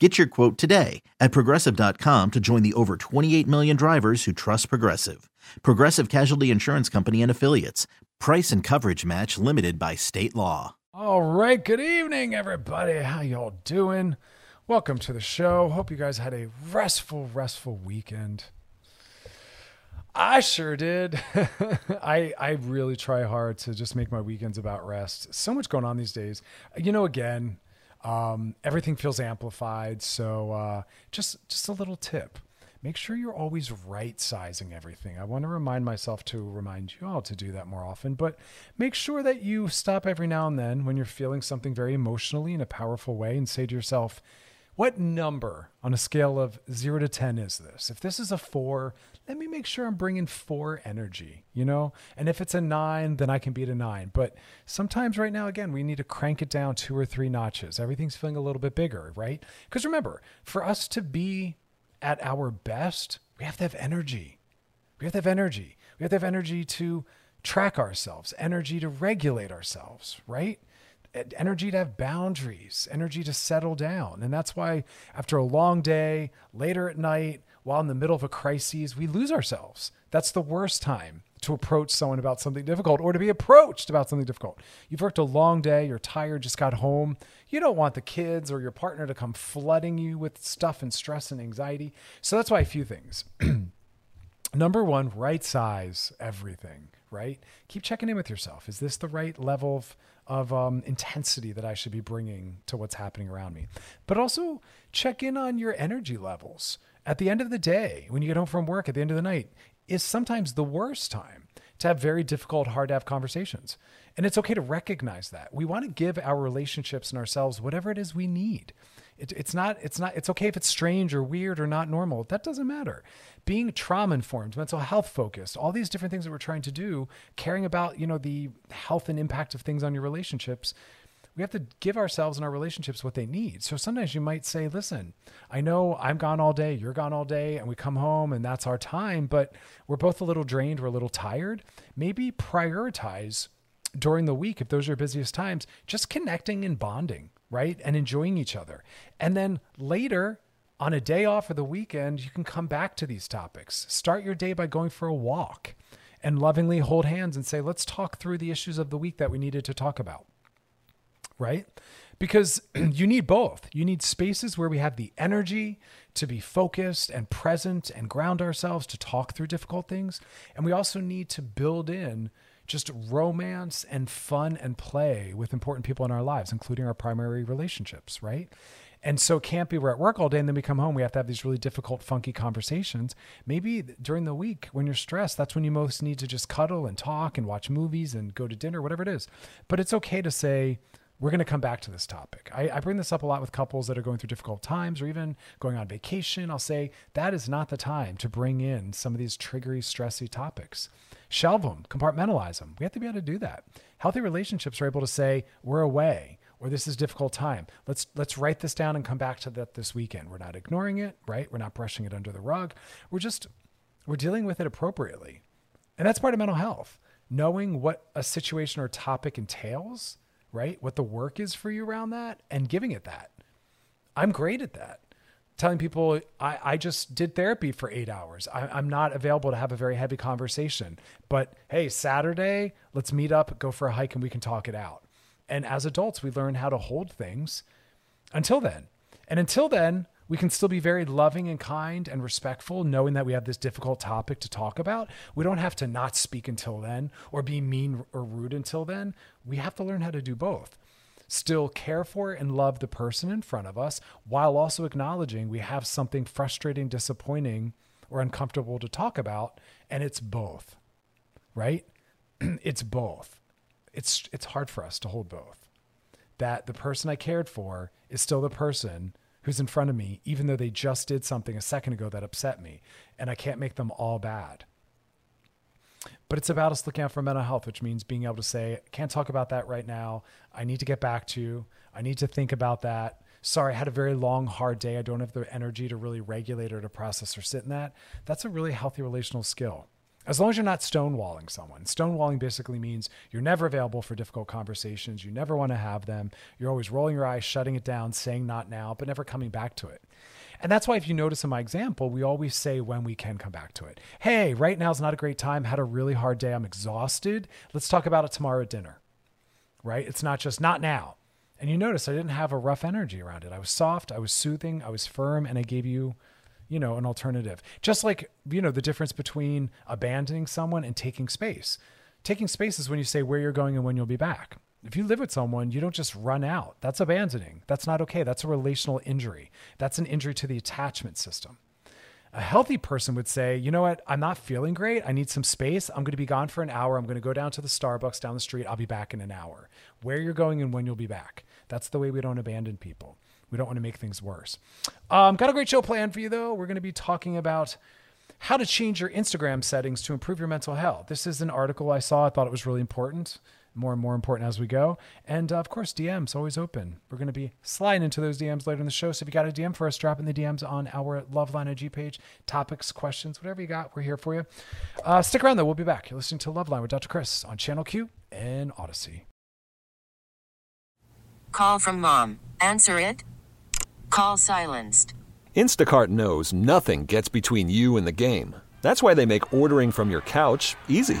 Get your quote today at progressive.com to join the over 28 million drivers who trust Progressive. Progressive Casualty Insurance Company and Affiliates. Price and coverage match limited by state law. All right, good evening everybody. How y'all doing? Welcome to the show. Hope you guys had a restful restful weekend. I sure did. I I really try hard to just make my weekends about rest. So much going on these days. You know, again, um, everything feels amplified. So uh, just just a little tip: make sure you're always right sizing everything. I want to remind myself to remind you all to do that more often. But make sure that you stop every now and then when you're feeling something very emotionally in a powerful way and say to yourself. What number on a scale of zero to 10 is this? If this is a four, let me make sure I'm bringing four energy, you know? And if it's a nine, then I can beat a nine. But sometimes right now, again, we need to crank it down two or three notches. Everything's feeling a little bit bigger, right? Because remember, for us to be at our best, we have to have energy. We have to have energy. We have to have energy to track ourselves, energy to regulate ourselves, right? Energy to have boundaries, energy to settle down. And that's why after a long day, later at night, while in the middle of a crisis, we lose ourselves. That's the worst time to approach someone about something difficult or to be approached about something difficult. You've worked a long day, you're tired, just got home. You don't want the kids or your partner to come flooding you with stuff and stress and anxiety. So that's why a few things. Number one, right size everything, right? Keep checking in with yourself. Is this the right level of of um, intensity that I should be bringing to what's happening around me. But also check in on your energy levels. At the end of the day, when you get home from work at the end of the night, is sometimes the worst time to have very difficult, hard to have conversations. And it's okay to recognize that. We want to give our relationships and ourselves whatever it is we need. It, it's not it's not it's okay if it's strange or weird or not normal. That doesn't matter. Being trauma informed mental health focused all these different things that we're trying to do caring about you know the health and impact of things on your relationships we have to give ourselves and our relationships what they need. So sometimes you might say listen i know i'm gone all day you're gone all day and we come home and that's our time but we're both a little drained we're a little tired. Maybe prioritize during the week if those are your busiest times just connecting and bonding right? And enjoying each other. And then later, on a day off or the weekend, you can come back to these topics. Start your day by going for a walk and lovingly hold hands and say, let's talk through the issues of the week that we needed to talk about. Right? Because you need both. You need spaces where we have the energy to be focused and present and ground ourselves to talk through difficult things. And we also need to build in just romance and fun and play with important people in our lives, including our primary relationships, right? And so can't be we're at work all day and then we come home, we have to have these really difficult, funky conversations. Maybe during the week when you're stressed, that's when you most need to just cuddle and talk and watch movies and go to dinner, whatever it is. But it's okay to say, we're going to come back to this topic. I, I, bring this up a lot with couples that are going through difficult times or even going on vacation. I'll say that is not the time to bring in some of these triggery, stressy topics. Shelve them, compartmentalize them. We have to be able to do that. Healthy relationships are able to say, we're away or this is difficult time. Let's let's write this down and come back to that this weekend. We're not ignoring it, right? We're not brushing it under the rug. We're just we're dealing with it appropriately. And that's part of mental health. Knowing what a situation or topic entails right? What the work is for you around that and giving it that. I'm great at that. Telling people I, I just did therapy for eight hours. I, I'm not available to have a very heavy conversation. But hey, Saturday, let's meet up, go for a hike, and we can talk it out. And as adults, we learn how to hold things until then. And until then, We can still be very loving and kind and respectful, knowing that we have this difficult topic to talk about. We don't have to not speak until then or be mean or rude until then. We have to learn how to do both. Still care for and love the person in front of us while also acknowledging we have something frustrating, disappointing, or uncomfortable to talk about. And it's both, right? it's both. It's, it's hard for us to hold both. That the person I cared for is still the person who's in front of me, even though they just did something a second ago that upset me. And I can't make them all bad. But it's about us looking out for mental health, which means being able to say, can't talk about that right now. I need to get back to you. I need to think about that. Sorry, I had a very long, hard day. I don't have the energy to really regulate or to process or sit in that. That's a really healthy relational skill. As long as you're not stonewalling someone. Stonewalling basically means you're never available for difficult conversations. You never want to have them. You're always rolling your eyes, shutting it down, saying not now, but never coming back to it. And that's why, if you notice in my example, we always say when we can come back to it. Hey, right now is not a great time. Had a really hard day. I'm exhausted. Let's talk about it tomorrow at dinner. Right? It's not just not now. And you notice I didn't have a rough energy around it. I was soft, I was soothing, I was firm, and I gave you you know, an alternative. Just like, you know, the difference between abandoning someone and taking space. Taking space is when you say where you're going and when you'll be back. If you live with someone, you don't just run out. That's abandoning. That's not okay. That's a relational injury. That's an injury to the attachment system. A healthy person would say, you know what? I'm not feeling great. I need some space. I'm going to be gone for an hour. I'm going to go down to the Starbucks down the street. I'll be back in an hour. Where you're going and when you'll be back. That's the way we don't abandon people. We don't want to make things worse. Um, got a great show planned for you, though. We're going to be talking about how to change your Instagram settings to improve your mental health. This is an article I saw. I thought it was really important, more and more important as we go. And uh, of course, DMs always open. We're going to be sliding into those DMs later in the show. So if you got a DM for us, drop in the DMs on our Loveline IG page. Topics, questions, whatever you got, we're here for you. Uh, stick around though. We'll be back. You're listening to Loveline with Dr. Chris on Channel Q and Odyssey. Call from mom. Answer it. Call silenced. Instacart knows nothing gets between you and the game. That's why they make ordering from your couch easy.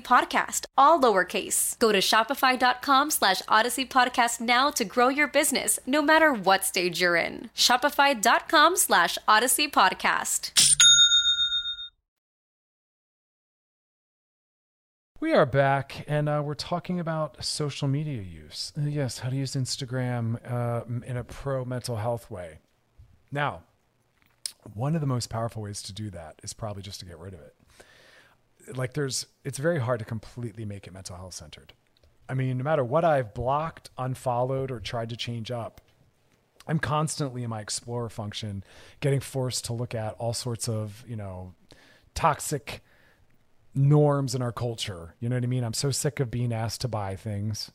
podcast, all lowercase. Go to shopify.com slash odyssey podcast now to grow your business, no matter what stage you're in. Shopify.com slash odyssey podcast. We are back, and uh, we're talking about social media use. Yes, how to use Instagram uh, in a pro mental health way. Now, one of the most powerful ways to do that is probably just to get rid of it. Like, there's, it's very hard to completely make it mental health centered. I mean, no matter what I've blocked, unfollowed, or tried to change up, I'm constantly in my explorer function getting forced to look at all sorts of, you know, toxic norms in our culture. You know what I mean? I'm so sick of being asked to buy things.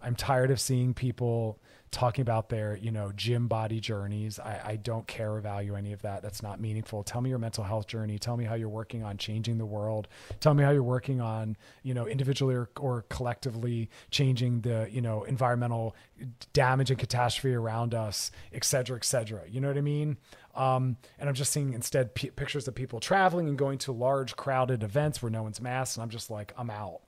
I'm tired of seeing people talking about their, you know, gym body journeys. I, I don't care or value any of that. That's not meaningful. Tell me your mental health journey. Tell me how you're working on changing the world. Tell me how you're working on, you know, individually or, or collectively changing the, you know, environmental damage and catastrophe around us, et cetera, et cetera. You know what I mean? Um, and I'm just seeing instead p- pictures of people traveling and going to large crowded events where no one's masked. And I'm just like, I'm out.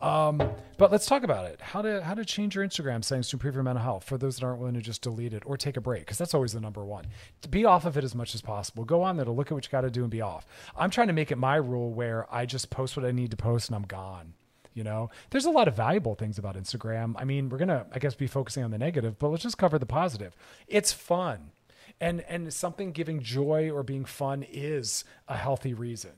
Um, but let's talk about it. How to how to change your Instagram settings to improve your mental health for those that aren't willing to just delete it or take a break because that's always the number one. To be off of it as much as possible. Go on there to look at what you got to do and be off. I'm trying to make it my rule where I just post what I need to post and I'm gone. You know, there's a lot of valuable things about Instagram. I mean, we're gonna I guess be focusing on the negative, but let's just cover the positive. It's fun. And and something giving joy or being fun is a healthy reason.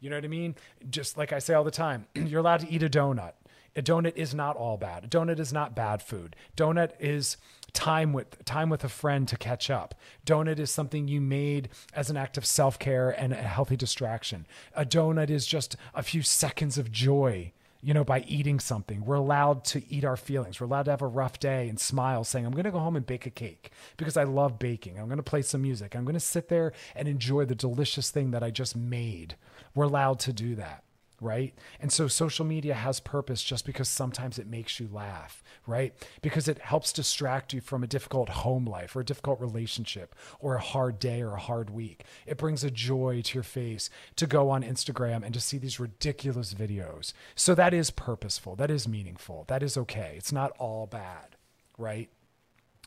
You know what I mean? Just like I say all the time, you're allowed to eat a donut. A donut is not all bad. A donut is not bad food. Donut is time with time with a friend to catch up. Donut is something you made as an act of self-care and a healthy distraction. A donut is just a few seconds of joy you know, by eating something. We're allowed to eat our feelings. We're allowed to have a rough day and smile, saying, I'm going to go home and bake a cake because I love baking. I'm going to play some music. I'm going to sit there and enjoy the delicious thing that I just made. We're allowed to do that right? And so social media has purpose just because sometimes it makes you laugh, right? Because it helps distract you from a difficult home life or a difficult relationship or a hard day or a hard week. It brings a joy to your face to go on Instagram and to see these ridiculous videos. So that is purposeful, that is meaningful, that is okay. It's not all bad, right?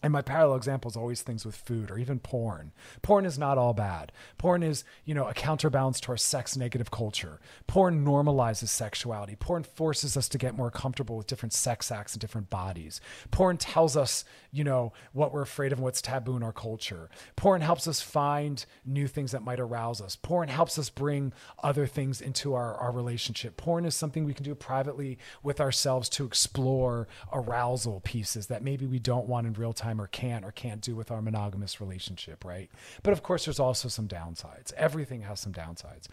And my parallel example is always things with food or even porn. Porn is not all bad. Porn is, you know, a counterbalance to our sex negative culture. Porn normalizes sexuality. Porn forces us to get more comfortable with different sex acts and different bodies. Porn tells us, you know, what we're afraid of and what's taboo in our culture. Porn helps us find new things that might arouse us. Porn helps us bring other things into our, our relationship. Porn is something we can do privately with ourselves to explore arousal pieces that maybe we don't want in real time time or can't or can't do with our monogamous relationship, right? But of course, there's also some downsides. Everything has some downsides.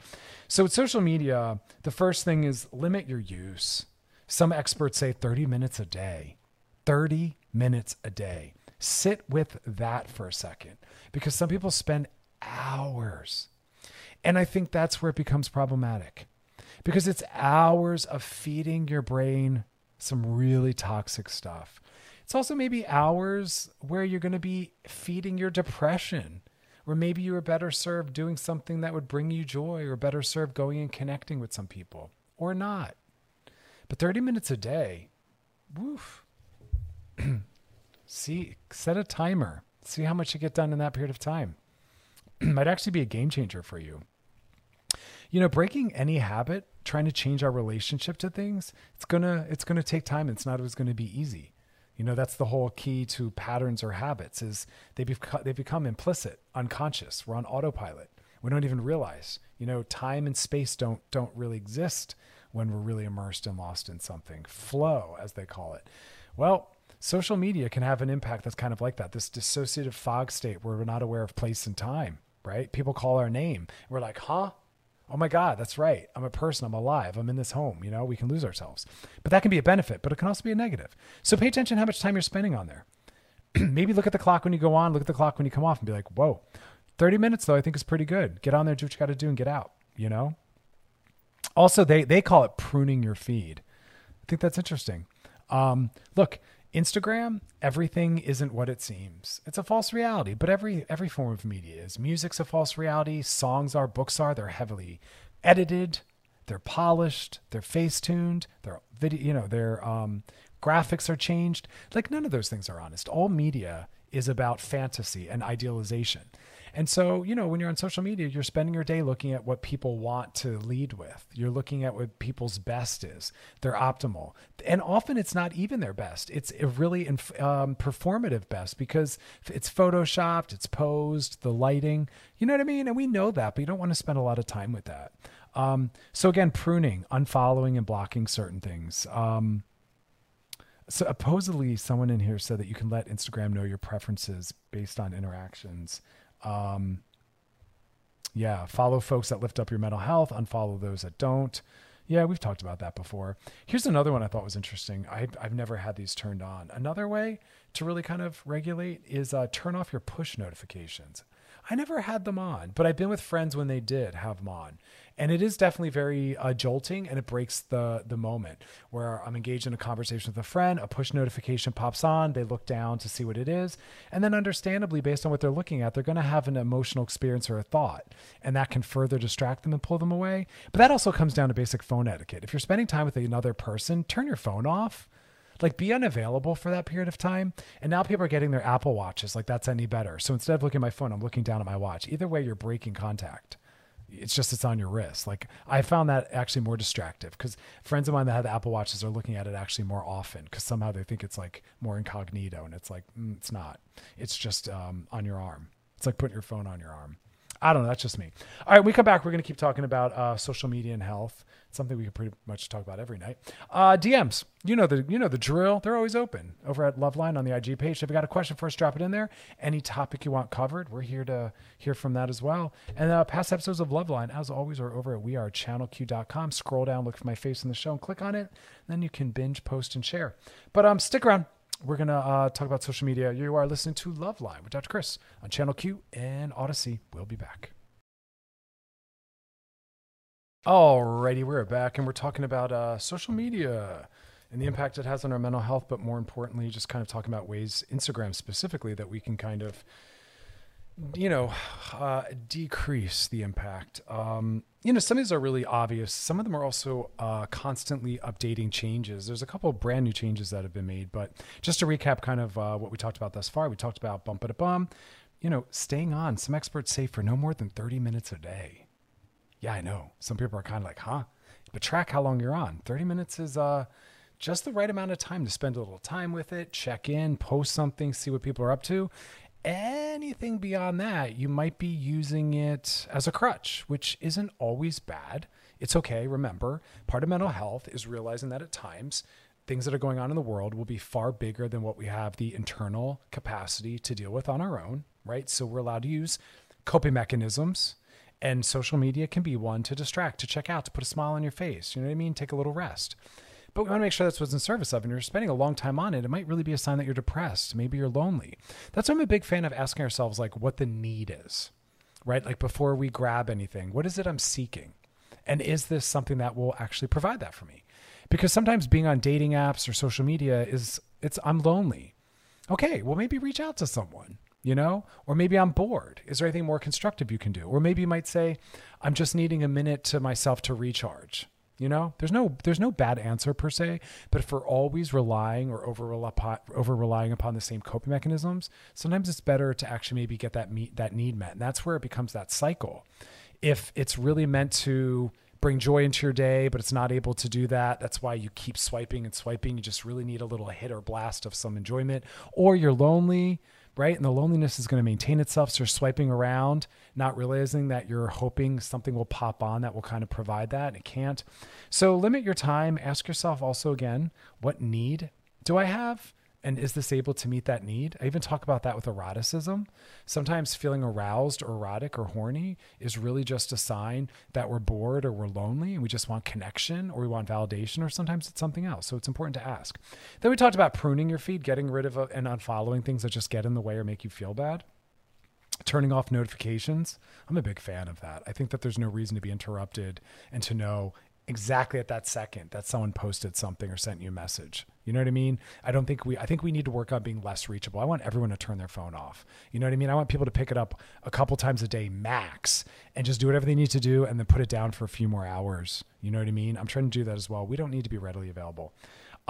So with social media, the first thing is limit your use. Some experts say 30 minutes a day. 30 minutes a day. Sit with that for a second because some people spend hours. And I think that's where it becomes problematic because it's hours of feeding your brain some really toxic stuff. It's also maybe hours where you're going to be feeding your depression, or maybe you were better served doing something that would bring you joy, or better served going and connecting with some people, or not. But 30 minutes a day, woof. See, set a timer. See how much you get done in that period of time. Might actually be a game changer for you. You know, breaking any habit, trying to change our relationship to things, it's gonna it's gonna take time. It's not always gonna be easy. You know, that's the whole key to patterns or habits is they become, they become implicit, unconscious. We're on autopilot. We don't even realize, you know, time and space don't, don't really exist when we're really immersed and lost in something. Flow, as they call it. Well, social media can have an impact that's kind of like that. This dissociative fog state where we're not aware of place and time, right? People call our name. We're like, huh? Oh my God, that's right. I'm a person. I'm alive. I'm in this home. You know, we can lose ourselves. But that can be a benefit, but it can also be a negative. So pay attention how much time you're spending on there. Maybe look at the clock when you go on, look at the clock when you come off and be like, whoa, 30 minutes though, I think is pretty good. Get on there, do what you got to do and get out, you know? Also, they, they call it pruning your feed. I think that's interesting. Um, look, Instagram, everything isn't what it seems. It's a false reality, but every every form of media is. Music's a false reality, songs are, books are, they're heavily edited, they're polished, they're face tuned, they're video, you know, their um, graphics are changed. Like none of those things are honest. All media is about fantasy and idealization. And so, you know, when you're on social media, you're spending your day looking at what people want to lead with. You're looking at what people's best is, their optimal. And often it's not even their best. It's a really um, performative best because it's photoshopped, it's posed, the lighting, you know what I mean? And we know that, but you don't want to spend a lot of time with that. Um, so again, pruning, unfollowing and blocking certain things. Um, so supposedly someone in here said that you can let Instagram know your preferences based on interactions. Um, yeah, follow folks that lift up your mental health, unfollow those that don't. Yeah, we've talked about that before. Here's another one I thought was interesting. I, I've never had these turned on. Another way to really kind of regulate is uh, turn off your push notifications. I never had them on, but I've been with friends when they did have them on, and it is definitely very uh, jolting, and it breaks the the moment where I'm engaged in a conversation with a friend, a push notification pops on, they look down to see what it is, and then understandably, based on what they're looking at, they're going to have an emotional experience or a thought, and that can further distract them and pull them away. But that also comes down to basic phone etiquette. If you're spending time with another person, turn your phone off like be unavailable for that period of time. And now people are getting their Apple watches. Like that's any better. So instead of looking at my phone, I'm looking down at my watch. Either way, you're breaking contact. It's just it's on your wrist. Like I found that actually more distractive because friends of mine that have Apple watches are looking at it actually more often because somehow they think it's like more incognito and it's like mm, it's not. It's just um, on your arm. It's like putting your phone on your arm. I don't know. That's just me. All right, we come back. We're going to keep talking about uh, social media and health something we could pretty much talk about every night. Uh, DMs, you know the you know the drill. They're always open over at Loveline on the IG page. If you got a question for us, drop it in there. Any topic you want covered, we're here to hear from that as well. And uh, past episodes of Loveline, as always, are over at wearechannelq.com. Scroll down, look for my face in the show, and click on it. Then you can binge, post, and share. But um, stick around. We're gonna uh, talk about social media. You are listening to Loveline with Dr. Chris on Channel Q and Odyssey. We'll be back. Alrighty, we're back and we're talking about uh, social media and the impact it has on our mental health, but more importantly, just kind of talking about ways, Instagram specifically, that we can kind of, you know, uh, decrease the impact. Um, you know, some of these are really obvious. Some of them are also uh, constantly updating changes. There's a couple of brand new changes that have been made, but just to recap kind of uh, what we talked about thus far, we talked about bump it a bum, you know, staying on. Some experts say for no more than 30 minutes a day. Yeah, I know. Some people are kind of like, huh? But track how long you're on. 30 minutes is uh, just the right amount of time to spend a little time with it, check in, post something, see what people are up to. Anything beyond that, you might be using it as a crutch, which isn't always bad. It's okay. Remember, part of mental health is realizing that at times things that are going on in the world will be far bigger than what we have the internal capacity to deal with on our own, right? So we're allowed to use coping mechanisms and social media can be one to distract, to check out, to put a smile on your face. You know what I mean? Take a little rest. But we want to make sure that's what's in service of. And you're spending a long time on it, it might really be a sign that you're depressed. Maybe you're lonely. That's why I'm a big fan of asking ourselves, like, what the need is, right? Like, before we grab anything, what is it I'm seeking? And is this something that will actually provide that for me? Because sometimes being on dating apps or social media is, it's, I'm lonely. Okay, well, maybe reach out to someone you know or maybe i'm bored is there anything more constructive you can do or maybe you might say i'm just needing a minute to myself to recharge you know there's no there's no bad answer per se but if we're always relying or over over relying upon the same coping mechanisms sometimes it's better to actually maybe get that meet that need met and that's where it becomes that cycle if it's really meant to bring joy into your day, but it's not able to do that. That's why you keep swiping and swiping. You just really need a little hit or blast of some enjoyment. Or you're lonely, right? And the loneliness is going to maintain itself. So you're swiping around, not realizing that you're hoping something will pop on that will kind of provide that. And it can't. So limit your time. Ask yourself also again, what need do I have? And is this able to meet that need? I even talk about that with eroticism. Sometimes feeling aroused or erotic or horny is really just a sign that we're bored or we're lonely and we just want connection or we want validation or sometimes it's something else. So it's important to ask. Then we talked about pruning your feed, getting rid of uh, and unfollowing things that just get in the way or make you feel bad turning off notifications. I'm a big fan of that. I think that there's no reason to be interrupted and to know exactly at that second that someone posted something or sent you a message. You know what I mean? I don't think we I think we need to work on being less reachable. I want everyone to turn their phone off. You know what I mean? I want people to pick it up a couple times a day max and just do whatever they need to do and then put it down for a few more hours. You know what I mean? I'm trying to do that as well. We don't need to be readily available.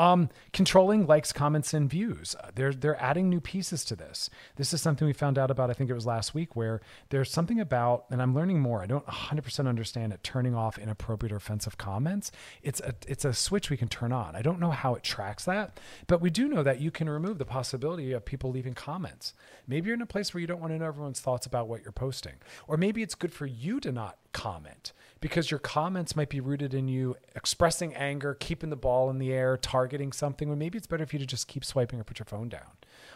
Um, controlling likes, comments, and views. Uh, they're they're adding new pieces to this. This is something we found out about. I think it was last week, where there's something about, and I'm learning more. I don't 100% understand it. Turning off inappropriate or offensive comments. It's a it's a switch we can turn on. I don't know how it tracks that, but we do know that you can remove the possibility of people leaving comments. Maybe you're in a place where you don't want to know everyone's thoughts about what you're posting, or maybe it's good for you to not comment because your comments might be rooted in you expressing anger, keeping the ball in the air, targeting something when maybe it's better for you to just keep swiping or put your phone down.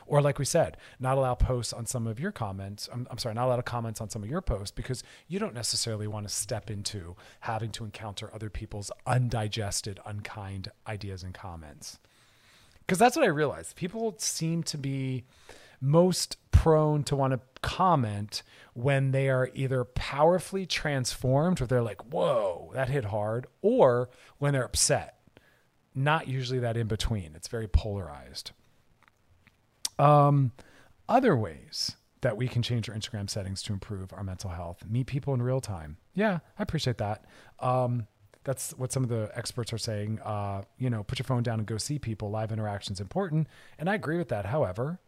Or like we said, not allow posts on some of your comments. I'm, I'm sorry, not allow comments on some of your posts because you don't necessarily want to step into having to encounter other people's undigested, unkind ideas and comments. Because that's what I realized. People seem to be most prone to want to comment when they are either powerfully transformed or they're like, whoa, that hit hard, or when they're upset. Not usually that in between. It's very polarized. Um, other ways that we can change our Instagram settings to improve our mental health. Meet people in real time. Yeah, I appreciate that. Um, that's what some of the experts are saying. Uh, you know, put your phone down and go see people. Live interaction is important, and I agree with that. However,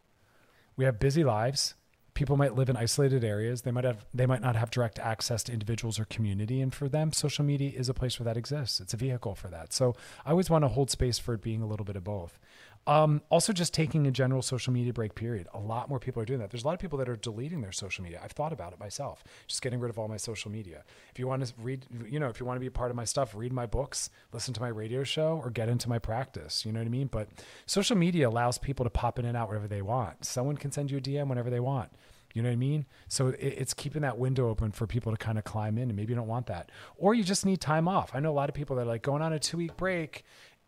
we have busy lives. People might live in isolated areas. They might have they might not have direct access to individuals or community. And for them, social media is a place where that exists. It's a vehicle for that. So I always want to hold space for it being a little bit of both. Um, also, just taking a general social media break period. A lot more people are doing that. There's a lot of people that are deleting their social media. I've thought about it myself, just getting rid of all my social media. If you want to read, you know, if you want to be a part of my stuff, read my books, listen to my radio show, or get into my practice. You know what I mean? But social media allows people to pop in and out wherever they want. Someone can send you a DM whenever they want. You know what I mean? So it's keeping that window open for people to kind of climb in, and maybe you don't want that, or you just need time off. I know a lot of people that are like going on a two week break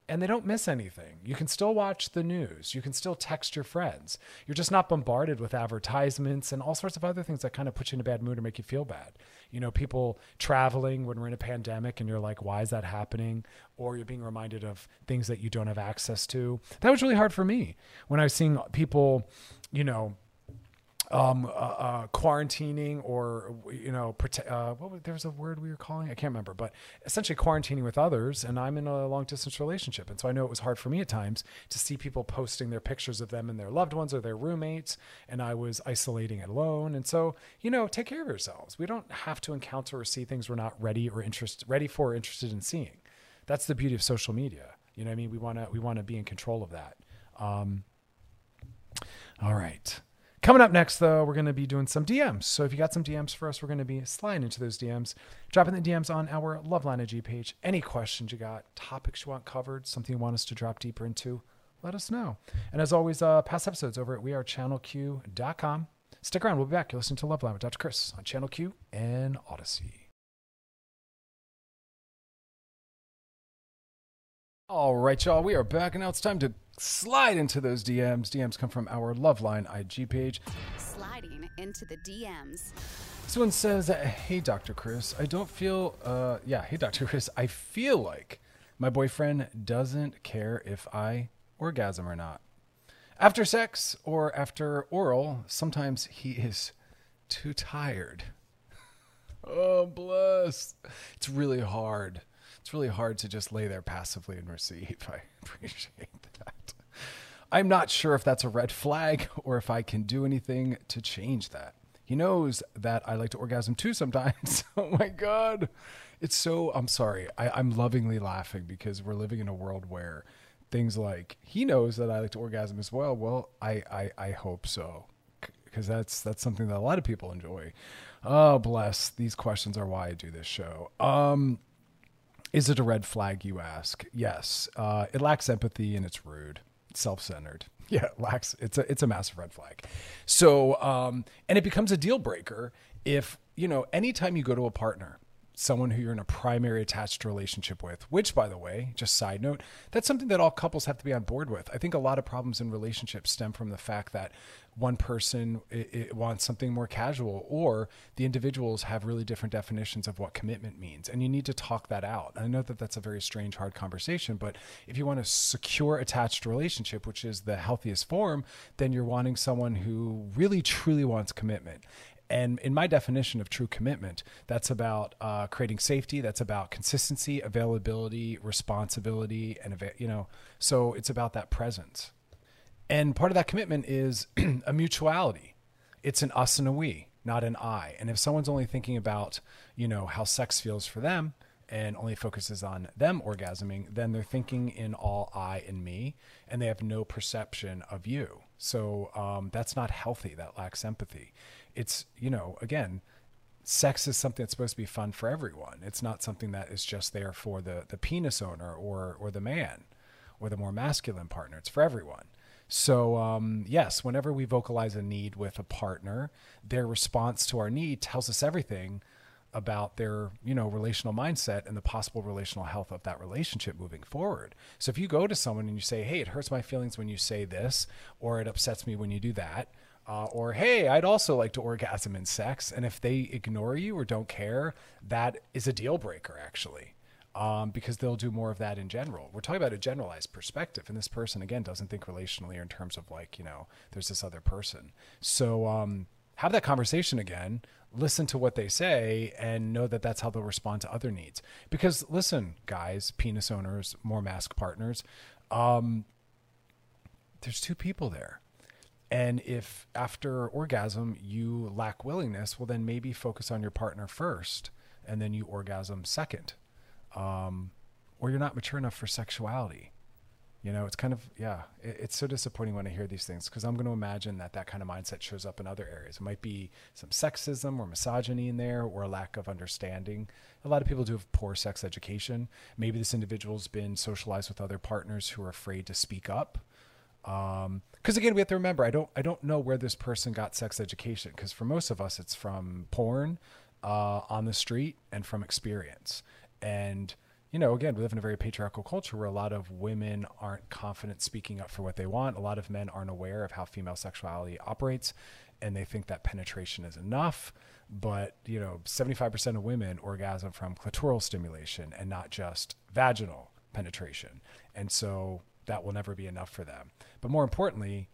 and they don't miss anything. You can still watch the news. You can still text your friends. You're just not bombarded with advertisements and all sorts of other things that kind of put you in a bad mood or make you feel bad. You know, people traveling when we're in a pandemic and you're like, why is that happening? Or you're being reminded of things that you don't have access to. That was really hard for me when I was seeing people, you know, um, uh, uh, quarantining or you know, prote- uh, what was, there was a word we were calling I can't remember, but essentially quarantining with others. And I'm in a long distance relationship, and so I know it was hard for me at times to see people posting their pictures of them and their loved ones or their roommates, and I was isolating alone. And so you know, take care of yourselves. We don't have to encounter or see things we're not ready or interest ready for or interested in seeing. That's the beauty of social media. You know, I mean, we want to we want to be in control of that. Um, all right. Coming up next, though, we're going to be doing some DMs. So if you got some DMs for us, we're going to be sliding into those DMs, dropping the DMs on our Loveline IG page. Any questions you got, topics you want covered, something you want us to drop deeper into, let us know. And as always, uh, past episodes over at wearechannelq.com. Stick around. We'll be back. You're listening to Loveline with Dr. Chris on Channel Q and Odyssey. All right, y'all. We are back, and now it's time to slide into those DMs. DMs come from our Loveline IG page. Sliding into the DMs. This one says, "Hey, Dr. Chris, I don't feel. Uh, yeah, hey, Dr. Chris, I feel like my boyfriend doesn't care if I orgasm or not. After sex or after oral, sometimes he is too tired. oh, bless. It's really hard." It's really hard to just lay there passively and receive. I appreciate that. I'm not sure if that's a red flag or if I can do anything to change that. He knows that I like to orgasm too sometimes. oh my God. It's so, I'm sorry. I, am lovingly laughing because we're living in a world where things like he knows that I like to orgasm as well. Well, I, I, I hope so because that's that's something that a lot of people enjoy. Oh, bless. These questions are why I do this show. Um, is it a red flag, you ask? Yes. Uh, it lacks empathy and it's rude, self centered. Yeah, it lacks. It's a it's a massive red flag. So, um, and it becomes a deal breaker if you know anytime you go to a partner someone who you're in a primary attached relationship with, which, by the way, just side note, that's something that all couples have to be on board with. I think a lot of problems in relationships stem from the fact that one person it, it wants something more casual, or the individuals have really different definitions of what commitment means. And you need to talk that out. I know that that's a very strange, hard conversation, but if you want a secure attached relationship, which is the healthiest form, then you're wanting someone who really, truly wants commitment. And in my definition of true commitment, that's about uh, creating safety. That's about consistency, availability, responsibility, and you know. So it's about that presence. And part of that commitment is a mutuality. It's an us and a we, not an I. And if someone's only thinking about, you know, how sex feels for them and only focuses on them orgasming, then they're thinking in all I and me, and they have no perception of you. So um, that's not healthy. That lacks empathy it's you know again sex is something that's supposed to be fun for everyone it's not something that is just there for the the penis owner or or the man or the more masculine partner. It's for everyone. So, um, yes, whenever we vocalize a need with a partner, their response to our need tells us everything about their, you know, relational mindset and the possible relational health of that relationship moving forward. So if you go to someone and you say, "Hey, it hurts my feelings when you say this," or "It upsets me when you do that," uh, or "Hey, I'd also like to orgasm in sex," and if they ignore you or don't care, that is a deal breaker, actually um, because they'll do more of that in general. We're talking about a generalized perspective, and this person again doesn't think relationally or in terms of like you know there's this other person. So um, have that conversation again. Listen to what they say and know that that's how they'll respond to other needs. Because listen, guys, penis owners, more mask partners, um, there's two people there. And if after orgasm you lack willingness, well, then maybe focus on your partner first and then you orgasm second um, or you're not mature enough for sexuality. You know, it's kind of, yeah, it, it's so disappointing when I hear these things because I'm going to imagine that that kind of mindset shows up in other areas. It might be some sexism or misogyny in there or a lack of understanding. A lot of people do have poor sex education. Maybe this individual's been socialized with other partners who are afraid to speak up. Because um, again, we have to remember, I don't, I don't know where this person got sex education because for most of us, it's from porn uh, on the street and from experience. And, you know, again, we live in a very patriarchal culture where a lot of women aren't confident speaking up for what they want. A lot of men aren't aware of how female sexuality operates and they think that penetration is enough. But, you know, 75% of women orgasm from clitoral stimulation and not just vaginal penetration. And so that will never be enough for them. But more importantly,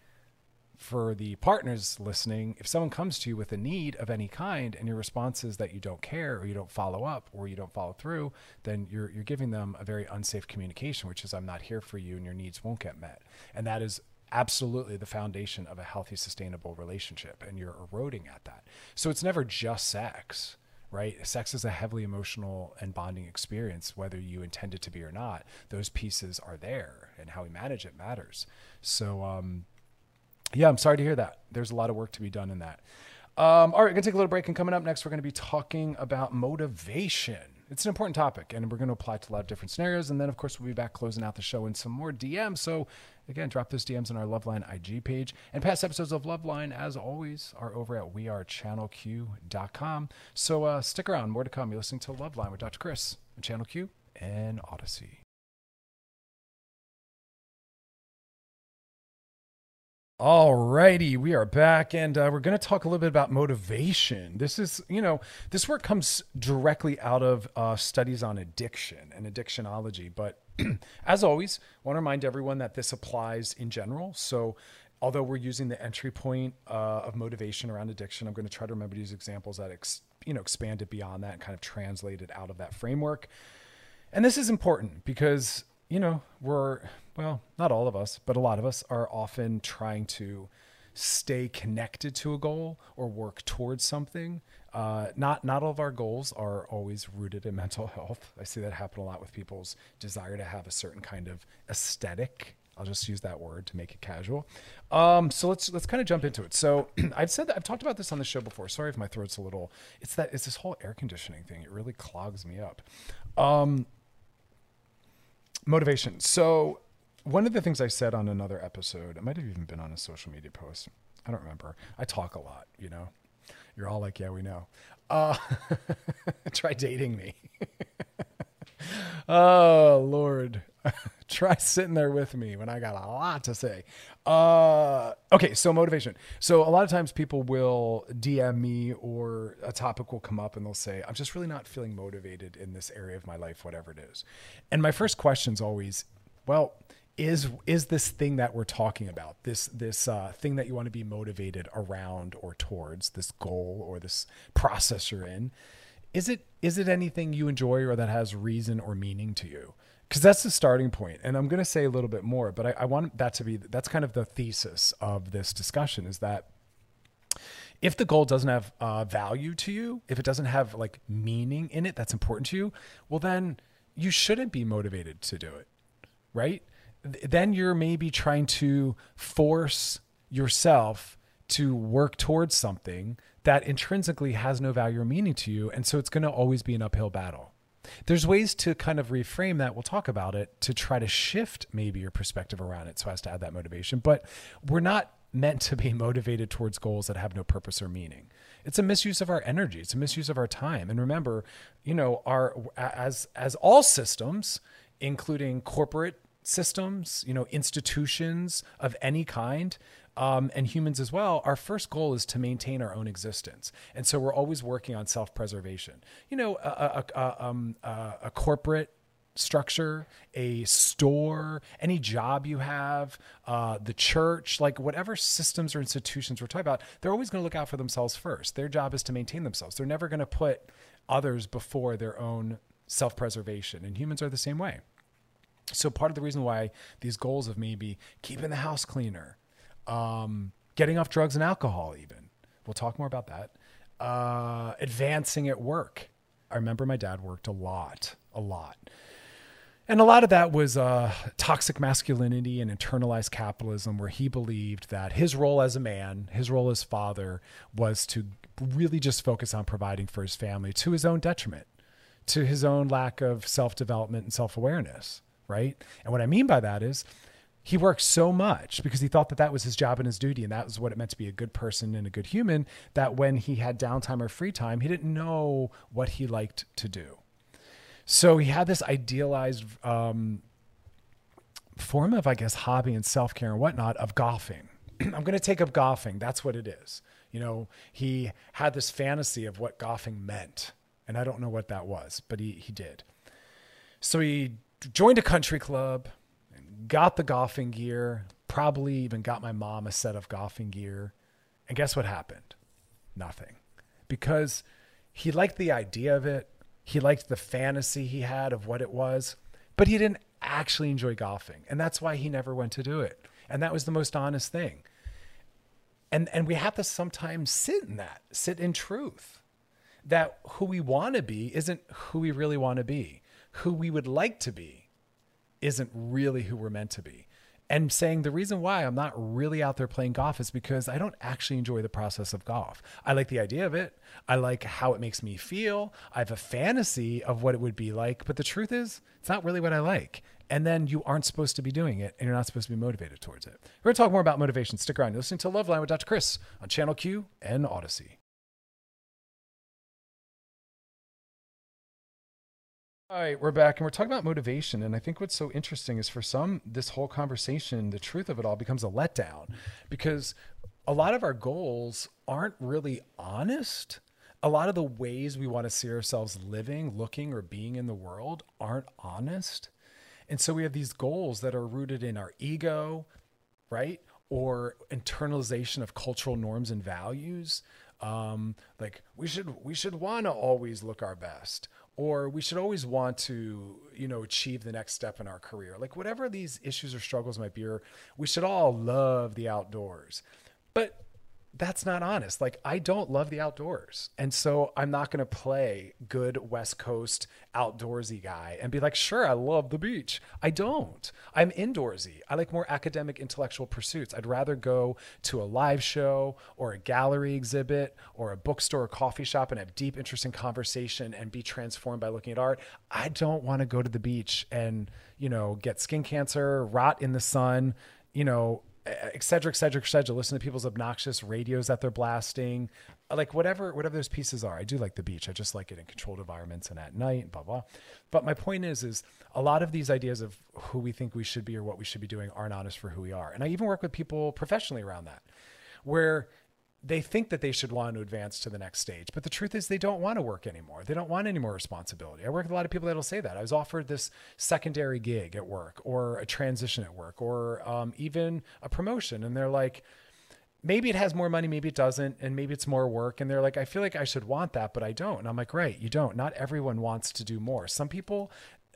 for the partners listening, if someone comes to you with a need of any kind and your response is that you don't care or you don't follow up or you don't follow through, then you're you're giving them a very unsafe communication, which is I'm not here for you and your needs won't get met. And that is absolutely the foundation of a healthy sustainable relationship and you're eroding at that. So it's never just sex right? Sex is a heavily emotional and bonding experience, whether you intend it to be or not. Those pieces are there, and how we manage it matters. So, um, yeah, I'm sorry to hear that. There's a lot of work to be done in that. Um, all right, we're gonna take a little break, and coming up next, we're gonna be talking about motivation. It's an important topic, and we're gonna apply it to a lot of different scenarios. And then, of course, we'll be back closing out the show in some more DMs. So, again, drop those DMs on our Loveline IG page. And past episodes of Loveline, as always, are over at wearechannelq.com. So uh, stick around. More to come. You're listening to Loveline with Dr. Chris Channel Q and Odyssey. All righty, we are back, and uh, we're going to talk a little bit about motivation. This is, you know, this work comes directly out of uh, studies on addiction and addictionology. But as always, I want to remind everyone that this applies in general. So, although we're using the entry point uh, of motivation around addiction, I'm going to try to remember to use examples that, ex- you know, expand it beyond that and kind of translate it out of that framework. And this is important because you know, we're, well, not all of us, but a lot of us are often trying to stay connected to a goal or work towards something. Uh, not not all of our goals are always rooted in mental health. I see that happen a lot with people's desire to have a certain kind of aesthetic. I'll just use that word to make it casual. Um, so let's let's kind of jump into it. So I've said that I've talked about this on the show before. Sorry if my throat's a little. It's that it's this whole air conditioning thing. It really clogs me up. Um, motivation. So, one of the things I said on another episode, it might have even been on a social media post. I don't remember. I talk a lot, you know. You're all like, yeah, we know. Uh, try dating me. oh, Lord. try sitting there with me when I got a lot to say. Uh, okay, so motivation. So a lot of times people will DM me or a topic will come up and they'll say, I'm just really not feeling motivated in this area of my life, whatever it is. And my first question is always, well, is is this thing that we're talking about this this uh, thing that you want to be motivated around or towards this goal or this process you're in is it is it anything you enjoy or that has reason or meaning to you? Because that's the starting point and i'm going to say a little bit more but I, I want that to be that's kind of the thesis of this discussion is that if the goal doesn't have uh, value to you if it doesn't have like meaning in it that's important to you well then you shouldn't be motivated to do it right then you're maybe trying to force yourself to work towards something that intrinsically has no value or meaning to you and so it's going to always be an uphill battle There's ways to kind of reframe that. We'll talk about it to try to shift maybe your perspective around it so as to add that motivation. But we're not meant to be motivated towards goals that have no purpose or meaning. It's a misuse of our energy. It's a misuse of our time. And remember, you know, our as as all systems, including corporate systems, you know, institutions of any kind, um, and humans as well, our first goal is to maintain our own existence. And so we're always working on self preservation. You know, a, a, a, um, a corporate structure, a store, any job you have, uh, the church, like whatever systems or institutions we're talking about, they're always going to look out for themselves first. Their job is to maintain themselves. They're never going to put others before their own self preservation. And humans are the same way. So, part of the reason why these goals of maybe keeping the house cleaner, um, getting off drugs and alcohol, even, we'll talk more about that, uh, advancing at work. I remember my dad worked a lot, a lot. And a lot of that was uh, toxic masculinity and internalized capitalism, where he believed that his role as a man, his role as father, was to really just focus on providing for his family to his own detriment, to his own lack of self development and self awareness, right? And what I mean by that is he worked so much because he thought that that was his job and his duty, and that was what it meant to be a good person and a good human, that when he had downtime or free time, he didn't know what he liked to do so he had this idealized um, form of, I guess, hobby and self care and whatnot of golfing. I'm going to take up golfing. That's what it is. You know, he had this fantasy of what golfing meant. And I don't know what that was, but he, he did. So he joined a country club, got the golfing gear, probably even got my mom a set of golfing gear. And guess what happened? Nothing. Because he liked the idea of it. He liked the fantasy he had of what it was, but he didn't actually enjoy golfing. And that's why he never went to do it. And that was the most honest thing. And and we have to sometimes sit in that, sit in truth. That who we want to be isn't who we really want to be. Who we would like to be isn't really who we're meant to be and saying the reason why I'm not really out there playing golf is because I don't actually enjoy the process of golf. I like the idea of it. I like how it makes me feel. I have a fantasy of what it would be like, but the truth is, it's not really what I like. And then you aren't supposed to be doing it and you're not supposed to be motivated towards it. We're going to talk more about motivation. Stick around. You're listening to Loveline with Dr. Chris on Channel Q and Audacy. All right, we're back and we're talking about motivation. And I think what's so interesting is for some, this whole conversation, the truth of it all becomes a letdown because a lot of our goals aren't really honest. A lot of the ways we want to see ourselves living, looking, or being in the world aren't honest. And so we have these goals that are rooted in our ego, right? Or internalization of cultural norms and values. Um, like we should we should want to always look our best or we should always want to you know achieve the next step in our career. Like whatever these issues or struggles might be or we should all love the outdoors. But that's not honest. Like I don't love the outdoors. And so I'm not going to play good West Coast outdoorsy guy and be like, "Sure, I love the beach." I don't. I'm indoorsy. I like more academic intellectual pursuits. I'd rather go to a live show or a gallery exhibit or a bookstore or coffee shop and have deep interesting conversation and be transformed by looking at art. I don't want to go to the beach and, you know, get skin cancer, rot in the sun, you know, et cetera, et cetera, et cetera. Listen to people's obnoxious radios that they're blasting, like whatever, whatever those pieces are. I do like the beach. I just like it in controlled environments and at night, blah blah. But my point is, is a lot of these ideas of who we think we should be or what we should be doing aren't honest for who we are. And I even work with people professionally around that, where they think that they should want to advance to the next stage. But the truth is, they don't want to work anymore. They don't want any more responsibility. I work with a lot of people that'll say that. I was offered this secondary gig at work, or a transition at work, or um, even a promotion. And they're like, maybe it has more money, maybe it doesn't, and maybe it's more work. And they're like, I feel like I should want that, but I don't. And I'm like, right, you don't. Not everyone wants to do more. Some people,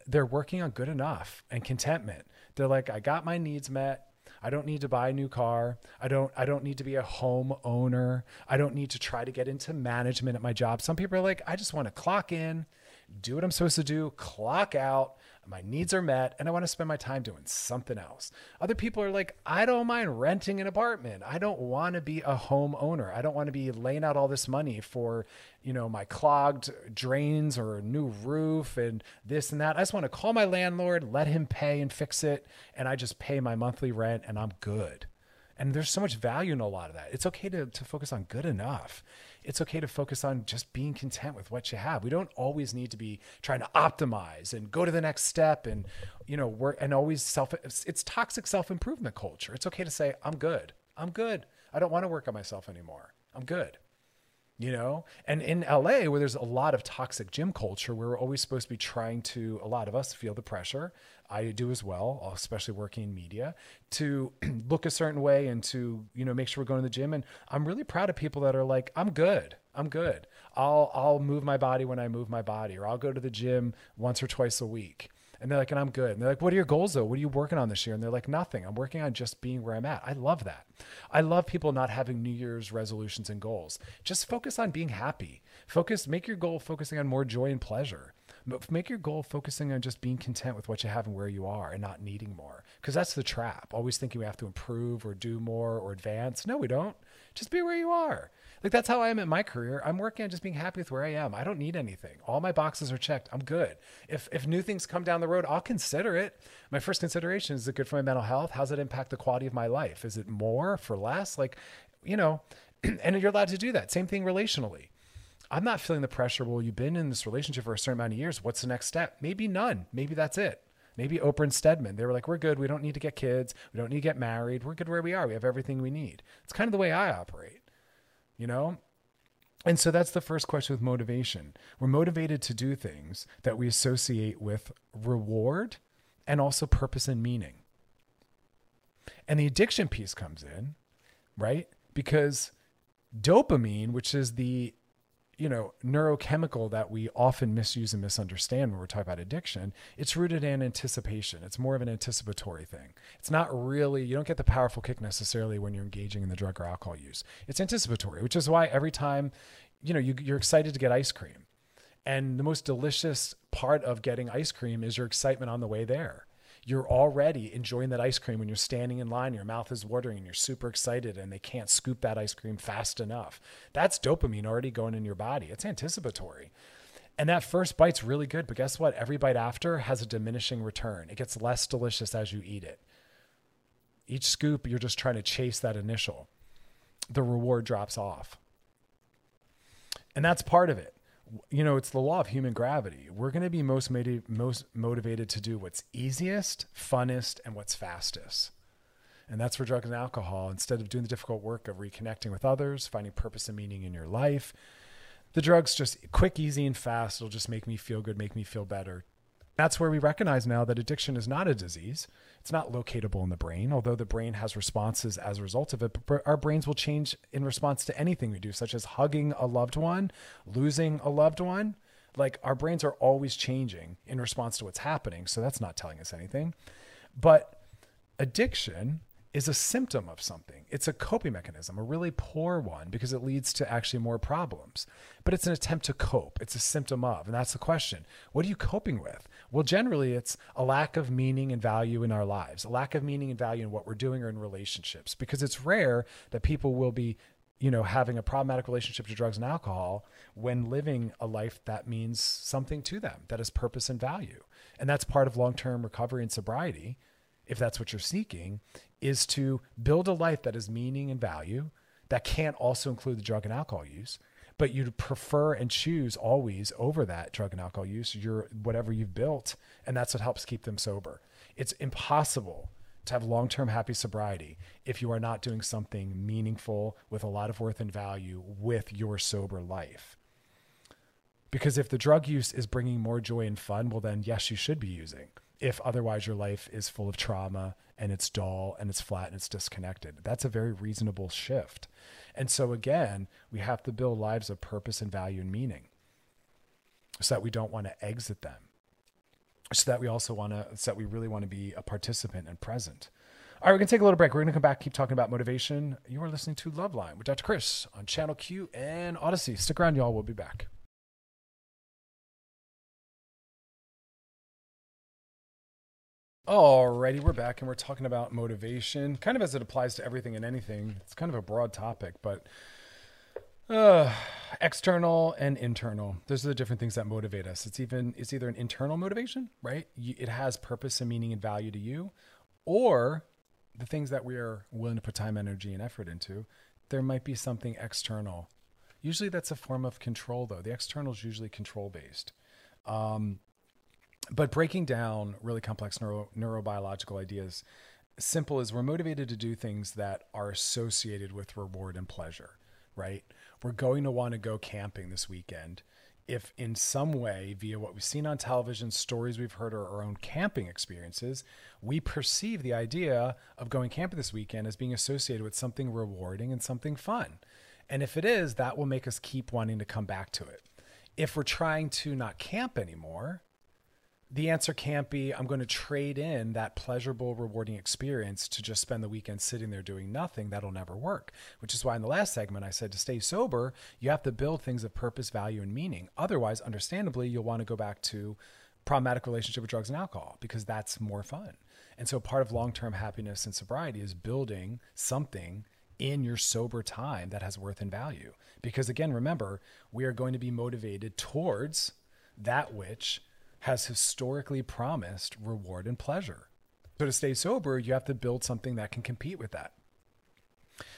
they're working on good enough and contentment. They're like, I got my needs met. I don't need to buy a new car. I don't I don't need to be a home owner. I don't need to try to get into management at my job. Some people are like, I just want to clock in, do what I'm supposed to do, clock out, my needs are met, and I want to spend my time doing something else. Other people are like, I don't mind renting an apartment. I don't want to be a homeowner. I don't want to be laying out all this money for, you know, my clogged drains or a new roof and this and that. I just want to call my landlord, let him pay and fix it, and I just pay my monthly rent and I'm good. And there's so much value in a lot of that. It's okay to, to focus on good enough. It's okay to focus on just being content with what you have. We don't always need to be trying to optimize and go to the next step and, you know, work and always self, it's, toxic self improvement culture. It's okay to say, I'm good. I'm good. I don't want to work on myself anymore. I'm good you know? And in la where there's a lot of toxic gym culture where we're always supposed to be trying to a lot of us feel the pressure. I do as well especially working in media to look a certain way and to you know make sure we're going to the gym. And i'm really proud of people that are like i'm good. I'm good. I'll i'll move my body when i move my body or i'll go to the gym once or twice a week and they're like, and I'm good. And they're like, what are your goals though? What are you working on this year? And they're like, nothing. I'm working on just being where I'm at. I love that. I love people not having New Year's resolutions and goals. Just focus on being happy. Focus, make your goal focusing on more joy and pleasure. Make your goal focusing on just being content with what you have and where you are and not needing more. Because that's the trap. Always thinking we have to improve or do more or advance. No, we don't. Just be where you are. Like that's how I am in my career. I'm working on just being happy with where I am. I don't need anything. All my boxes are checked. I'm good. If if new things come down the road, I'll consider it. My first consideration is it good for my mental health? How's it impact the quality of my life? Is it more for less? Like, you know, and you're allowed to do that. Same thing relationally. I'm not feeling the pressure. Well, you've been in this relationship for a certain amount of years. What's the next step? Maybe none. Maybe that's it. Maybe Oprah and Stedman, they were like, we're good. We don't need to get kids. We don't need to get married. We're good where we are. We have everything we need. It's kind of the way I operate, you know? And so that's the first question with motivation. We're motivated to do things that we associate with reward and also purpose and meaning. And the addiction piece comes in, right? Because dopamine, which is the you know, neurochemical that we often misuse and misunderstand when we're talking about addiction, it's rooted in anticipation. It's more of an anticipatory thing. It's not really, you don't get the powerful kick necessarily when you're engaging in the drug or alcohol use. It's anticipatory, which is why every time, you know, you, you're excited to get ice cream. And the most delicious part of getting ice cream is your excitement on the way there you're already enjoying that ice cream when you're standing in line, your mouth is watering and you're super excited and they can't scoop that ice cream fast enough. That's dopamine already going in your body. It's anticipatory. And that first bite's really good, but guess what? Every bite after has a diminishing return. It gets less delicious as you eat it. Each scoop, you're just trying to chase that initial. The reward drops off. And that's part of it you know, it's the law of human gravity. We're going to be most most motivated to do what's easiest, funnest, and what's fastest. And that's for drugs and alcohol. Instead of doing the difficult work of reconnecting with others, finding purpose and meaning in your life, the drugs just quick, easy, and fast. It'll just make me feel good, make me feel better. That's where we recognize now that addiction is not a disease. It's not locatable in the brain, although the brain has responses as a result of it. But our brains will change in response to anything we do, such as hugging a loved one, losing a loved one. Like our brains are always changing in response to what's happening. So that's not telling us anything. But addiction is a symptom of something. It's a coping mechanism, a really poor one because it leads to actually more problems. But it's an attempt to cope. It's a symptom of. And that's the question. What are you coping with? Well, generally, it's a lack of meaning and value in our lives, a lack of meaning and value in what we're doing or in relationships, because it's rare that people will be you know having a problematic relationship to drugs and alcohol when living a life that means something to them that has purpose and value. And that's part of long-term recovery and sobriety if that's what you're seeking is to build a life that has meaning and value that can't also include the drug and alcohol use but you'd prefer and choose always over that drug and alcohol use your whatever you've built and that's what helps keep them sober. It's impossible to have long-term happy sobriety if you are not doing something meaningful with a lot of worth and value with your sober life. Because if the drug use is bringing more joy and fun well then yes you should be using. If otherwise your life is full of trauma and it's dull and it's flat and it's disconnected that's a very reasonable shift and so again, we have to build lives of purpose and value and meaning so that we don't want to exit them. So that we also want to, so that we really want to be a participant and present. All right, we're going to take a little break. We're going to come back, keep talking about motivation. You are listening to Loveline with Dr. Chris on Channel Q and Audacy. Stick around, y'all. We'll be back. Alrighty, we're back and we're talking about motivation, kind of as it applies to everything and anything. It's kind of a broad topic, but uh, external and internal. Those are the different things that motivate us. It's even it's either an internal motivation, right? It has purpose and meaning and value to you, or the things that we are willing to put time, energy, and effort into. There might be something external. Usually, that's a form of control, though. The external is usually control based. Um, but breaking down really complex neuro, neurobiological ideas, simple is we're motivated to do things that are associated with reward and pleasure, right? We're going to want to go camping this weekend. If in some way, via what we've seen on television, stories we've heard, or our own camping experiences, we perceive the idea of going camping this weekend as being associated with something rewarding and something fun. And if it is, that will make us keep wanting to come back to it. If we're trying to not camp anymore, the answer can't be I'm going to trade in that pleasurable, rewarding experience to just spend the weekend sitting there doing nothing. That'll never work. Which is why in the last segment I said to stay sober, you have to build things of purpose, value, and meaning. Otherwise, understandably, you'll want to go back to problematic relationship with drugs and alcohol because that's more fun. And so part of long-term happiness and sobriety is building something in your sober time that has worth and value. Because again, remember, we are going to be motivated towards that which has historically promised reward and pleasure. So to stay sober, you have to build something that can compete with that.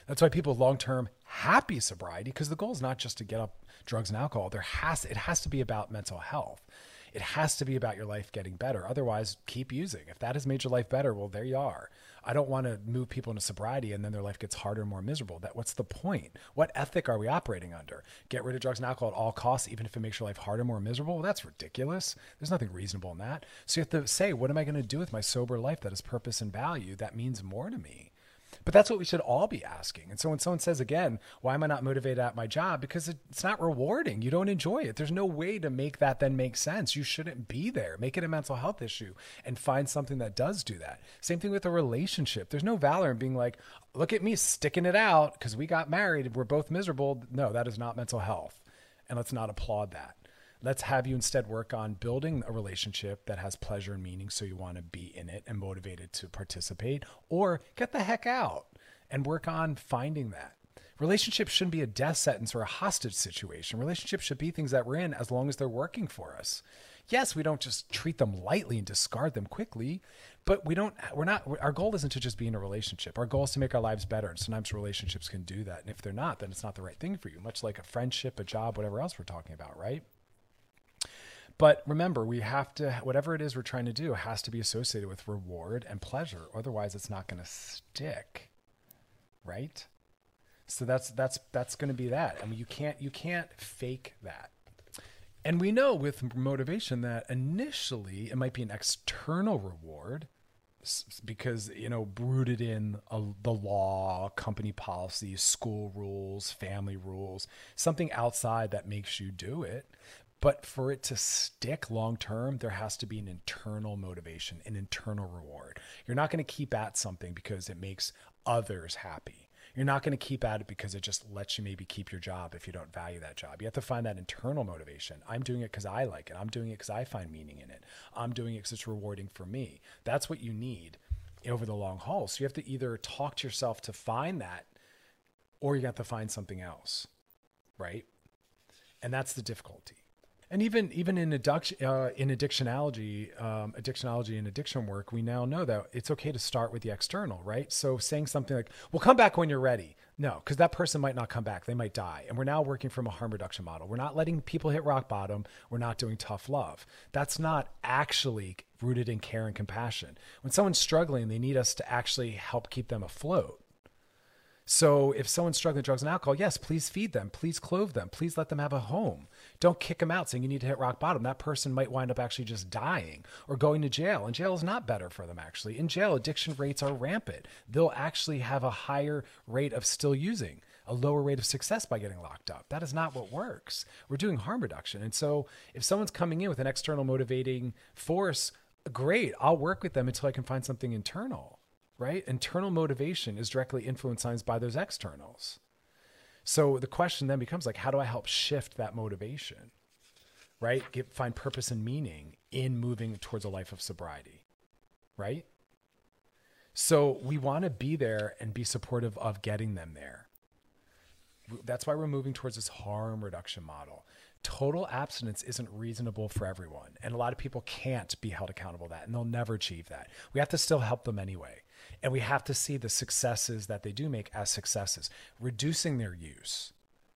That's why people long term happy sobriety, because the goal is not just to get up drugs and alcohol. There has it has to be about mental health. It has to be about your life getting better. Otherwise, keep using. If that has made your life better, well, there you are. I don't want to move people into sobriety and then their life gets harder and more miserable. That what's the point? What ethic are we operating under? Get rid of drugs and alcohol at all costs, even if it makes your life harder and more miserable? Well, that's ridiculous. There's nothing reasonable in that. So you have to say, what am I going to do with my sober life that has purpose and value that means more to me? But that's what we should all be asking. And so when someone says again, why am I not motivated at my job? Because it's not rewarding. You don't enjoy it. There's no way to make that then make sense. You shouldn't be there. Make it a mental health issue and find something that does do that. Same thing with a relationship. There's no valor in being like, look at me sticking it out because we got married. We're both miserable. No, that is not mental health. And let's not applaud that. Let's have you instead work on building a relationship that has pleasure and meaning so you want to be in it and motivated to participate, or get the heck out and work on finding that. Relationships shouldn't be a death sentence or a hostage situation. Relationships should be things that we're in as long as they're working for us. Yes, we don't just treat them lightly and discard them quickly, but we don't, we're not, our goal isn't to just be in a relationship. Our goal is to make our lives better. And sometimes relationships can do that. And if they're not, then it's not the right thing for you, much like a friendship, a job, whatever else we're talking about, right? But remember, we have to, whatever it is we're trying to do, has to be associated with reward and pleasure. Otherwise, it's not going to stick, right? So that's that's that's going to be that. I mean, you can't you can't fake that. And we know with motivation that initially it might be an external reward because you know rooted in a, the law company policies school rules family rules something outside that makes you do it but for it to stick long term, there has to be an internal motivation, an internal reward. You're not going to keep at something because it makes others happy. You're not going to keep at it because it just lets you maybe keep your job if you don't value that job. You have to find that internal motivation. I'm doing it because I like it. I'm doing it because I find meaning in it. I'm doing it because it's rewarding for me. That's what you need over the long haul. So you have to either talk to yourself to find that or you have to find something else, right? And that's the difficulty and even even in addiction uh, in addictionology um, addictionology and addiction work we now know that it's okay to start with the external right? So saying something like we'll come back when you're ready. No because that person might not come back. They might die. And we're now working from a harm reduction model. We're not letting people hit rock bottom. We're not doing tough love. That's not actually rooted in care and compassion. When someone's struggling they need us to actually help keep them afloat. So if someone's struggling with drugs and alcohol, yes, please feed them, please clothe them, please let them have a home. Don't kick them out saying you need to hit rock bottom. That person might wind up actually just dying or going to jail. And jail is not better for them actually. In jail, addiction rates are rampant. They'll actually have a higher rate of still using a lower rate of success by getting locked up. That is not what works. We're doing harm reduction. And so if someone's coming in with an external motivating force, great, I'll work with them until I can find something internal right? Internal motivation is directly influenced by those externals. So the question then becomes like, how do I help shift that motivation, right? Get, find purpose and meaning in moving towards a life of sobriety, right? So we want to be there and be supportive of getting them there. That's why we're moving towards this harm reduction model. Total abstinence isn't reasonable for everyone. And a lot of people can't be held accountable that and they'll never achieve that. We have to still help them anyway. And we have to see the successes that they do make as successes, reducing their use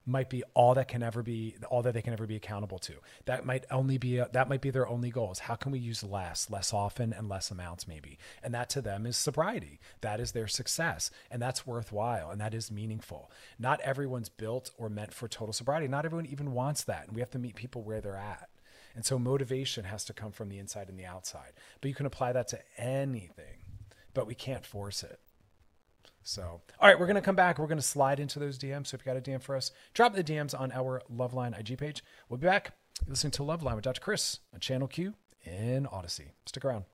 might be all that can ever be all that they can ever be accountable to. That might only be a, that might be their only goals how can we use less less often and less amounts maybe. And that to them is sobriety. That is their success. And that's worthwhile. And that is meaningful. Not everyone's built or meant for total sobriety. Not everyone even wants that. And we have to meet people where they're at. And so motivation has to come from the inside and the outside. But you can apply that to anything but we can't force it so, all right, we're going to come back. We're going to slide into those DMs. So, if you got a DM for us, drop the DMs on our Loveline IG page. We'll be back You're listening to Loveline with Dr. Chris on Channel Q in Audacy. Stick around.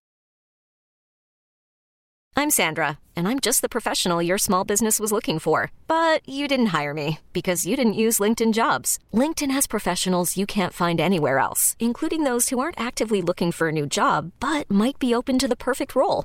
I'm Sandra, and I'm just the professional your small business was looking for. But you didn't hire me because you didn't use LinkedIn jobs. LinkedIn has professionals you can't find anywhere else, including those who aren't actively looking for a new job but might be open to the perfect role,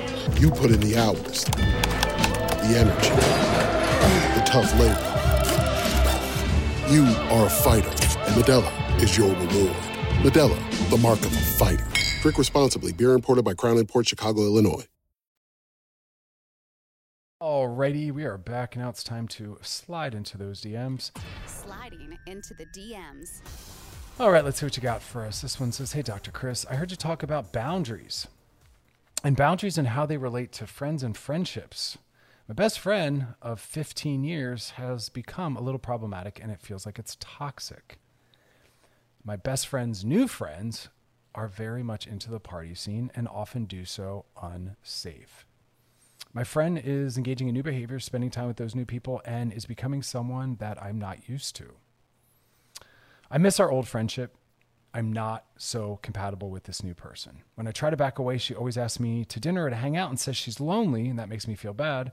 You put in the hours, the energy, the tough labor. You are a fighter, and Modelo is your reward. Modelo, the mark of a fighter. Drink responsibly. Beer imported by Crown Port Chicago, Illinois. Alrighty, we are back. Now it's time to slide into those DMs. Sliding into the DMs. All right, let's see what you got for us. This one says, Hey, Dr. Chris, I heard you talk about boundaries and boundaries and how they relate to friends and friendships. My best friend of 15 years has become a little problematic and it feels like it's toxic. My best friend's new friends are very much into the party scene and often do so unsafe. My friend is engaging in new behavior, spending time with those new people, and is becoming someone that I'm not used to. I miss our old friendship. I'm not so compatible with this new person. When I try to back away, she always asks me to dinner or to hang out and says she's lonely, and that makes me feel bad.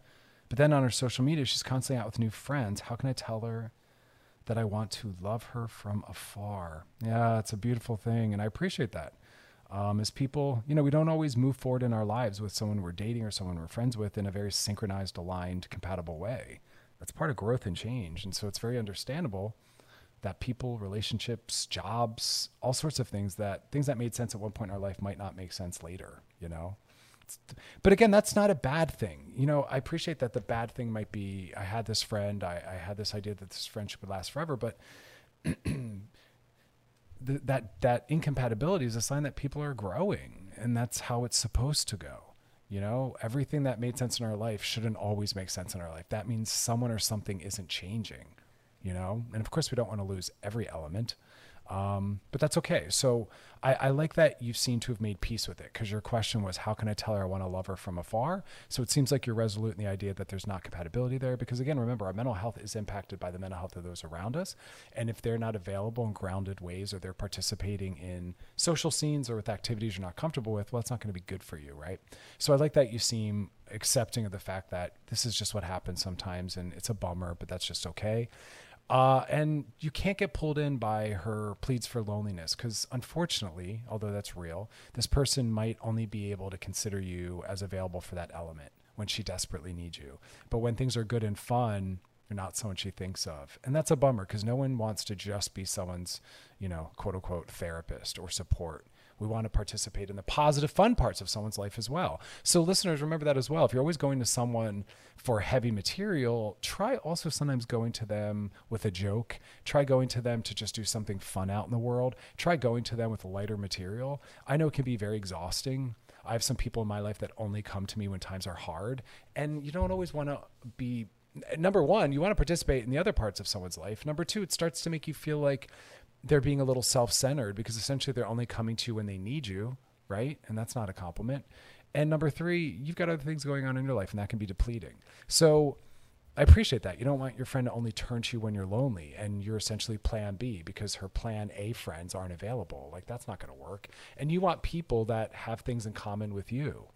But then on her social media, she's constantly out with new friends. How can I tell her that I want to love her from afar? Yeah, it's a beautiful thing, and I appreciate that um, as people, you know, we don't always move forward in our lives with someone we're dating or someone we're friends with in a very synchronized, aligned, compatible way. That's part of growth and change. And so it's very understandable that people, relationships, jobs, all sorts of things that things that made sense at one point in our life might not make sense later, you know? but again, that's not a bad thing. You know, I appreciate that the bad thing might be I had this friend, I, I had this idea that this friendship would last forever, but th- that that incompatibility is a sign that people are growing, and that's how it's supposed to go. You know, everything that made sense in our life shouldn't always make sense in our life. That means someone or something isn't changing. You know, and of course we don't want to lose every element. Um, but that's okay. So I, I, like that you seem to have made peace with it because your question was, how can I tell her I want to love her from afar? So it seems like you're resolute in the idea that there's not compatibility there because, again, remember, our mental health is impacted by the mental health of those around us. And if they're not available in grounded ways or they're participating in social scenes or with activities you're not comfortable with, well, it's not going to be good for you, right? So I like that you seem accepting of the fact that this is just what happens sometimes and it's a bummer, but that's just okay. Uh, and you can't get pulled in by her pleads for loneliness because, unfortunately, although that's real, this person might only be able to consider you as available for that element when she desperately needs you. But when things are good and fun, you're not someone she thinks of. And that's a bummer because no one wants to just be someone's, you know, quote unquote therapist or support. We want to participate in the positive, fun parts of someone's life as well. So, listeners, remember that as well. If you're always going to someone for heavy material, try also sometimes going to them with a joke. Try going to them to just do something fun out in the world. Try going to them with lighter material. I know it can be very exhausting. I have some people in my life that only come to me when times are hard, and you don't always want to be number one, you want to participate in the other parts of someone's life. Number two, it starts to make you feel like they're being a little self centered because essentially they're only coming to you when they need you, right? And that's not a compliment. And number three, you've got other things going on in your life and that can be depleting. So I appreciate that. You don't want your friend to only turn to you when you're lonely and you're essentially plan B because her plan A friends aren't available. Like that's not going to work. And you want people that have things in common with you.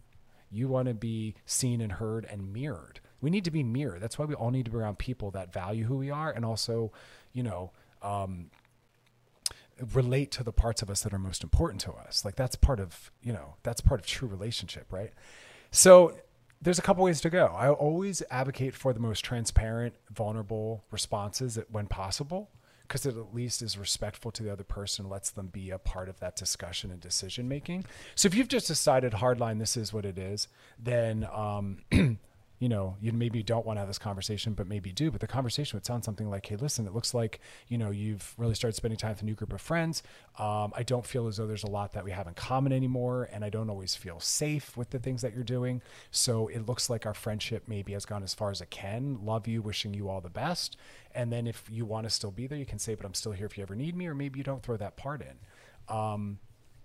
You want to be seen and heard and mirrored. We need to be mirrored. That's why we all need to be around people that value who we are and also, you know, um, relate to the parts of us that are most important to us. Like that's part of, you know, that's part of true relationship, right? So there's a couple ways to go. I always advocate for the most transparent, vulnerable responses when possible, because it at least is respectful to the other person, lets them be a part of that discussion and decision making. So if you've just decided hardline, this is what it is, then um, you know, you maybe don't want to have this conversation, but maybe do. But the conversation would sound something like, "Hey, listen, it looks like you know you've really started spending time with a new group of friends. Um, I don't feel as though there's a lot that we have in common anymore, and I don't always feel safe with the things that you're doing. So it looks like our friendship maybe has gone as far as it can. Love you, wishing you all the best. And then if you want to still be there, you can say, "But I'm still here if you ever need me," or maybe you don't throw that part in. Um,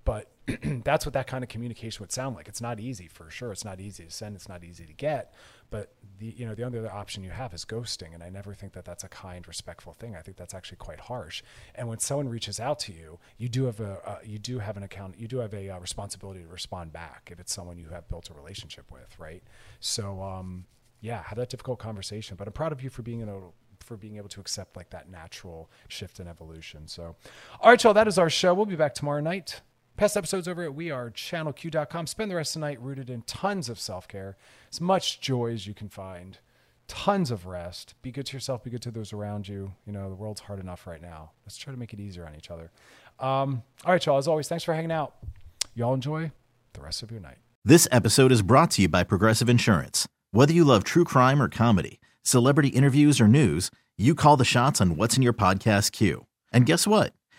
but that's what that kind of communication would sound like. It's not easy for sure. It's not easy to send. It's not easy to get. But the you know the only other option you have is ghosting, and I never think that that's a kind, respectful thing. I think that's actually quite harsh. And when someone reaches out to you, you do have a uh, you do have an account. You do have a uh, responsibility to respond back if it's someone you have built a relationship with, right? So um, yeah, have that difficult conversation. But I'm proud of you for being able for being able to accept like that natural shift and evolution. So, all right, y'all, that is our show. We'll be back tomorrow night. Past episodes over at wearechannelq.com. Spend the rest of the night rooted in tons of self care, as much joy as you can find, tons of rest. Be good to yourself, be good to those around you. You know, the world's hard enough right now. Let's try to make it easier on each other. Um, all right, y'all, as always, thanks for hanging out. Y'all enjoy the rest of your night. This episode is brought to you by Progressive Insurance. Whether you love true crime or comedy, celebrity interviews or news, you call the shots on what's in your podcast queue. And guess what?